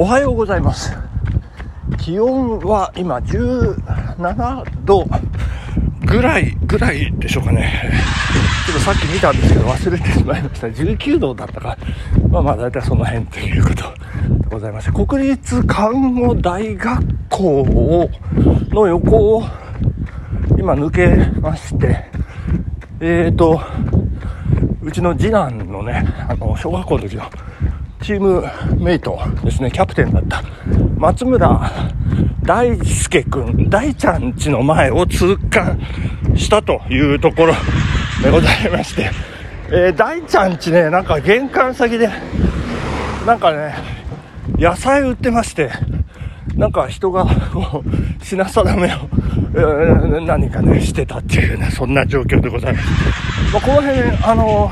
おはようございます。気温は今17度ぐらいぐらいでしょうかね。ちょっとさっき見たんですけど忘れてしまいました。19度だったか。まあまあ大体その辺ということでございまして。国立看護大学校をの横を今抜けまして。えーとうちの次男のねあの小学校の時のチームメイトですね、キャプテンだった松村大輔君、大ちゃんちの前を通過したというところでございまして、えー、大ちゃんちね、なんか玄関先で、なんかね、野菜売ってまして、なんか人がこう品定めを、えー、何かね、してたっていうね、そんな状況でございます。まあ、この辺、あの、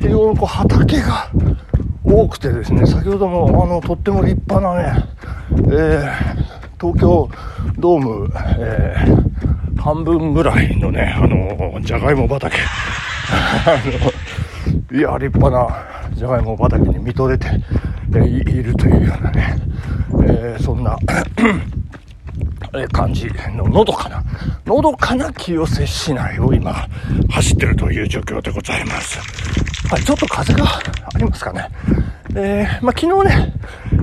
非常にこう畑が、多くてですね、先ほどもあのとっても立派なね、えー、東京ドーム、えー、半分ぐらいのね、あの、じゃがいも畑。あの、いや、立派なじゃがいも畑に見とれて、えー、いるというようなね、えー、そんな感じののどかな、のどかな清瀬市内を今走ってるという状況でございます。はい、ちょっと風がありますかね。えー、まあ、昨日ね、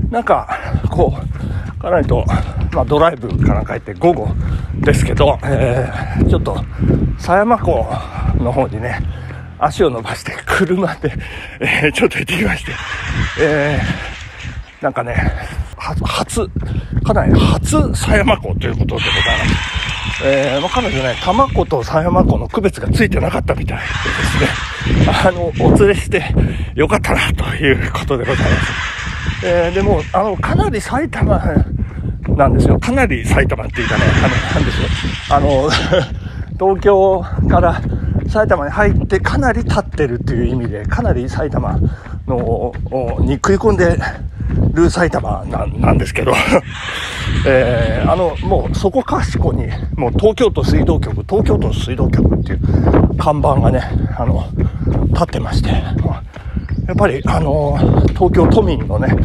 なんか、こう、かなりと、まあ、ドライブから帰って午後ですけど、えー、ちょっと、狭山湖の方にね、足を伸ばして車で、えー、ちょっと行ってきまして、えー、なんかね、初、かなり初狭山湖ということでございます。えー、まあ、彼女ね、多摩湖と狭山湖の区別がついてなかったみたいでですね、あの、お連れしてよかったなということでございます。えー、でも、あの、かなり埼玉なんですよ。かなり埼玉っていうかね、あの、なんでしょう。あの、東京から埼玉に入ってかなり立ってるっていう意味で、かなり埼玉の、に食い込んでルー埼玉なんですけど。えー、あの、もうそこかしこに、もう東京都水道局、東京都水道局っていう看板がね、あの、立ってまして、やっぱり、あの、東京都民のね、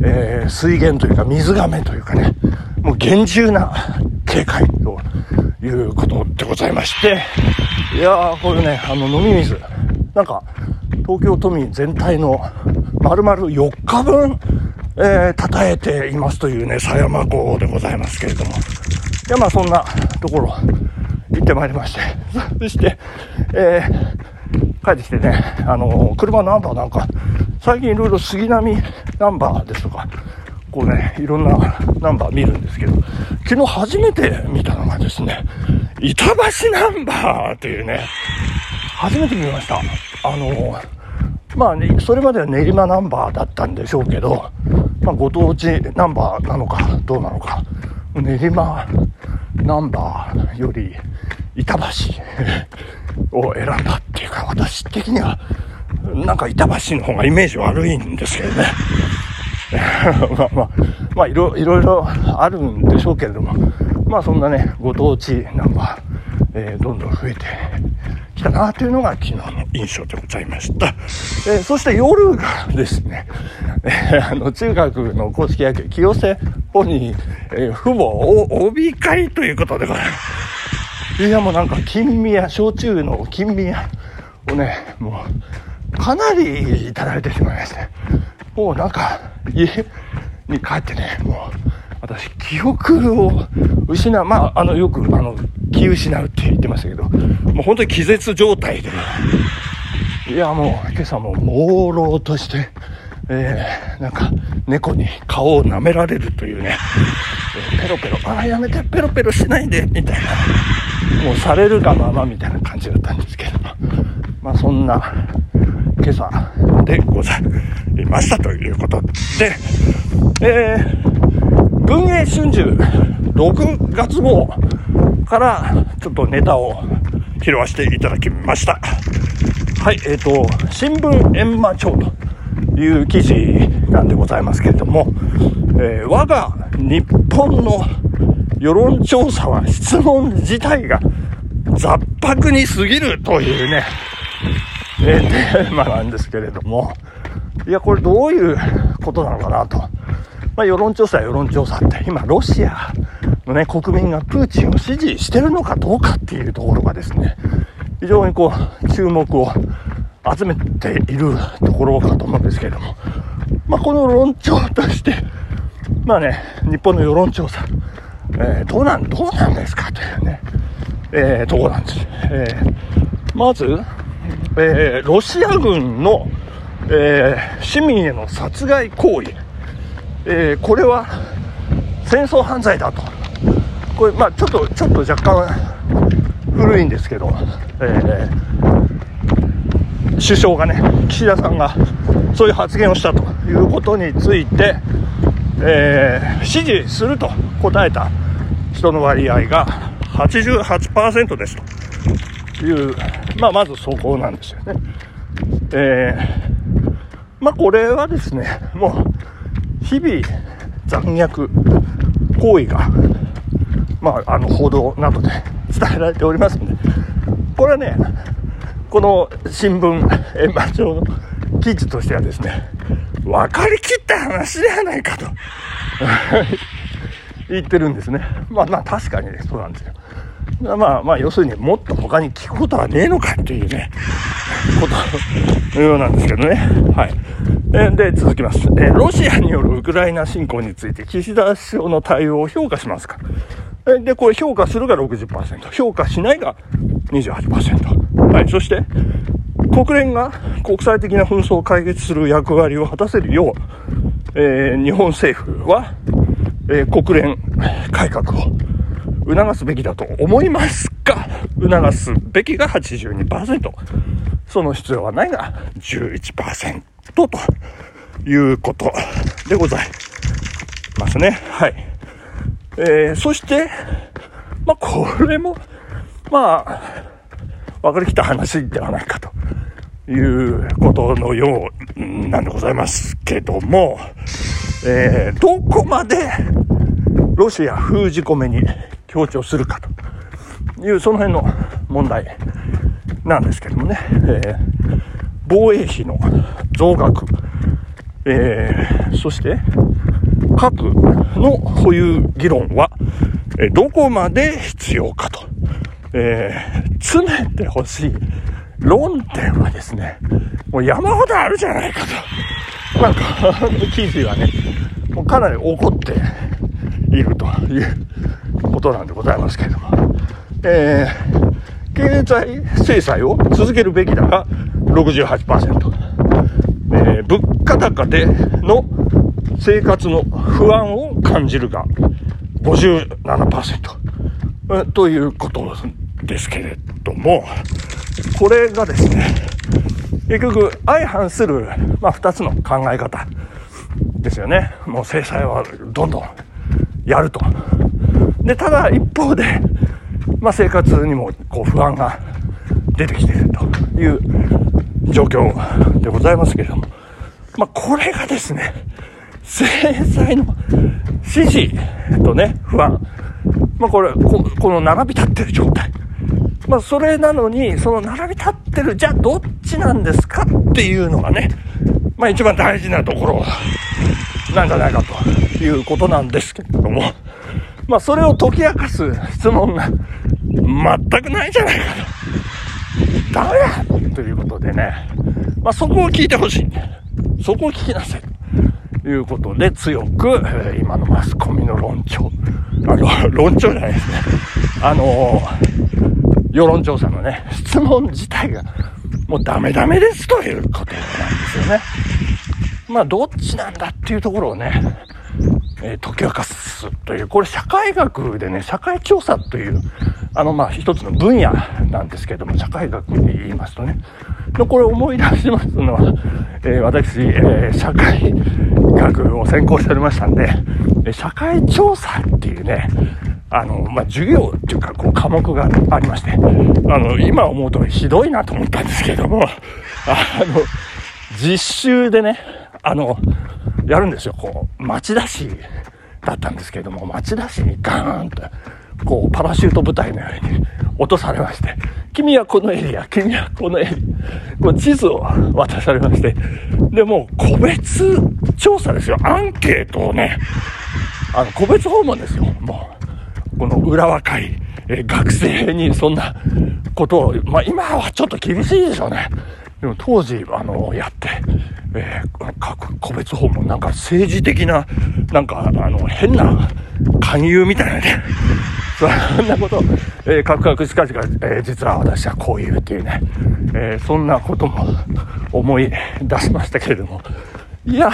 えー、水源というか水がめというかね、もう厳重な警戒ということでございまして、いやー、これね、あの、飲み水、なんか、東京都民全体の丸々4日分、えー、称えていますというね、狭山港でございますけれども。いや、まあそんなところ、行ってまいりまして。そして、えー、帰ってきてね、あの、車ナンバーなんか、最近いろいろ杉並ナンバーですとか、こうね、いろんなナンバー見るんですけど、昨日初めて見たのがですね、板橋ナンバーというね、初めて見ました。あの、まあね、それまでは練馬ナンバーだったんでしょうけど、まあ、ご当地ナンバーなのかどうなのか練馬ナンバーより板橋 を選んだっていうか私的にはなんか板橋の方がイメージ悪いんですけどね まあまあまあいろいろあるんでしょうけれどもまあそんなねご当地ナンバー、えー、どんどん増えてきたなというのが昨日の印象でございました。えー、そして夜がですね、あの中学の公式野球、清瀬ポニー、えー、父母 OB 会ということでございます。いやもうなんか金宮、焼酎の金宮をね、もうかなりいただいてしまいまして、もうなんか家に帰ってね、もう私記憶を失う、まあ、あのよくあの気失うって言ってましたけど、もう本当に気絶状態で、いやもう今朝も朦朧として、えー、なんか猫に顔を舐められるというね、えー、ペロペロ、ああ、やめて、ペロペロしないで、みたいな、もうされるがままみたいな感じだったんですけど、まあそんな今朝でございましたということで、えー、文藝春秋6月号からちょっとネタを拾わせていただきました。はい、えっ、ー、と、新聞閻魔帳という記事なんでございますけれども、えー、我が日本の世論調査は質問自体が雑白に過ぎるというね、えー、テーマなんですけれども、いや、これどういうことなのかなと。まあ、世論調査世論調査って今ロシアのね国民がプーチンを支持してるのかどうかっていうところがですね非常にこう注目を集めているところかと思うんですけれども、まあ、この論調としてまあね日本の世論調査、えー、どうなんどうなんですか？というね、えー、とこなんです、えー、まず、えー、ロシア軍の、えー、市民への殺害行為、えー、これは戦争犯罪だと。これまあちょっとちょっと若干古いんですけど、えー、首相がね岸田さんがそういう発言をしたということについて、えー、支持すると答えた人の割合が88%ですという、まあ、まずそこなんですよね。えー、まあ、これはですね、もう、日々残虐行為が、まあ、あの、報道などで伝えられておりますんで、これはね、この新聞、円盤上の記事としてはですね、分かりきった話ではないかと 言ってるんですね。まあまあ確かにね、そうなんですよ。まあまあ、要するにもっと他に聞くことはねえのかっていうね、ことのようなんですけどね。はい。で、続きます。えロシアによるウクライナ侵攻について岸田首相の対応を評価しますか？えで、これ評価するが60%、評価しないが28%。はい。そして、国連が国際的な紛争を解決する役割を果たせるよう、えー、日本政府は、えー、国連改革を促すべきだと思いますが、促すべきが82%、その必要はないが11%ということでございますね。はい。えー、そして、まあ、これも、まあ、分かりきった話ではないかということのようなんでございますけども、えー、どこまでロシア封じ込めに強調するかという、その辺の問題なんですけどもね、えー、防衛費の増額、えー、そして核の保有議論は、えどこまで必要かと、えー、詰めてほしい論点はですね、もう山ほどあるじゃないかと。なんか、あの記事はね、もうかなり怒っているということなんでございますけれども、えー、経済制裁を続けるべきだが68%、えー、物価高での生活の不安を感じるが57%、ということですけれども、これがですね、結局相反する、まあ、2つの考え方ですよね。もう制裁はどんどんやると。で、ただ一方で、まあ、生活にもこう不安が出てきているという状況でございますけれども、まあ、これがですね、制裁の支持とね、不安。まあ、これこ、この並び立ってる状態。まあ、それなのに、その並び立ってる、じゃあどっちなんですかっていうのがね、まあ一番大事なところなんじゃないかということなんですけれども、まあそれを解き明かす質問が全くないじゃないかと。ダメだということでね、まあそこを聞いてほしい。そこを聞きなさい。ということで強く、今のマスコミの論調、あの、論調じゃないですね。あの世論調査のね、質問自体がもうダメダメですということなんですよね。まあ、どっちなんだっていうところをね、えー、解き明かすという、これ社会学でね、社会調査という、あの、まあ、一つの分野なんですけども、社会学で言いますとね、でこれ思い出しますのは、えー、私、えー、社会学を専攻しておりましたんで、社会調査っていうね、あの、まあ、授業っていうか、こう、科目がありまして、あの、今思うとひどいなと思ったんですけども、あの、実習でね、あの、やるんですよ。こう、町田市だったんですけども、町田市にガーンと、こう、パラシュート部隊のように落とされまして、君はこのエリア、君はこのエリアこう地図を渡されまして、で、もう個別調査ですよ。アンケートをね、あの、個別訪問ですよ。もう、この浦和会、え、学生にそんなことを、まあ今はちょっと厳しいでしょうね。でも当時、あの、やって、えー、各個別訪問、なんか政治的な、なんか、あの、変な勧誘みたいなね、そんなことを、えー、カクカクしかしか、えー、実は私はこういうっていうね、えー、そんなことも思い出しましたけれども、いや、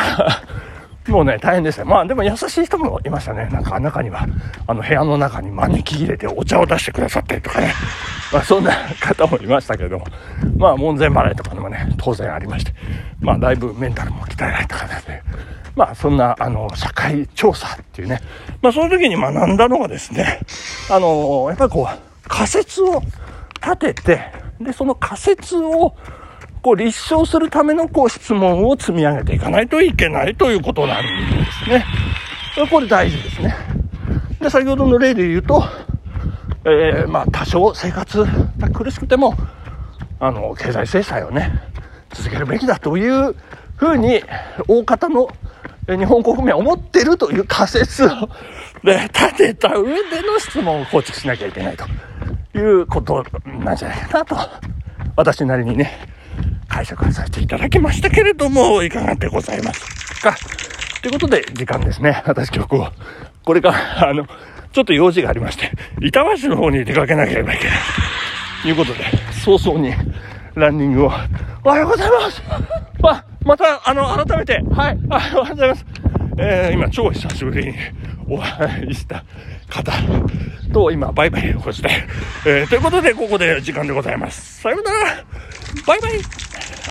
もうね、大変でした。まあでも優しい人もいましたね。なんか中には、あの部屋の中に招き入れてお茶を出してくださったりとかね。まあそんな方もいましたけれども、まあ門前払いとかでもね、当然ありまして、まあだいぶメンタルも鍛えられた方で、まあそんな、あの、社会調査っていうね、まあその時に学んだのがですね、あの、やっぱりこう、仮説を立てて、で、その仮説を、こう立証するためのこう質問を積み上げていかないといけないということなんですね。これ大事ですね。で、先ほどの例で言うと、えー、まあ多少生活が苦しくても、あの、経済制裁をね、続けるべきだというふうに、大方の日本国民は思ってるという仮説を、ね、立てた上での質問を構築しなきゃいけないということなんじゃないかなと、私なりにね、解釈させていただきましたけれども、いかがでございますか。ということで、時間ですね。私今日こう、これから、あの、ちょっと用事がありまして、板橋の方に出かけなければいけない。ということで、早々にランニングを、おはようございます、また、あの、改めて、はい、おはようございます。えー、今、超久しぶりにお会いした方と、今、バイバイをして、えー、ということで、ここで時間でございます。さようなら。バイバイ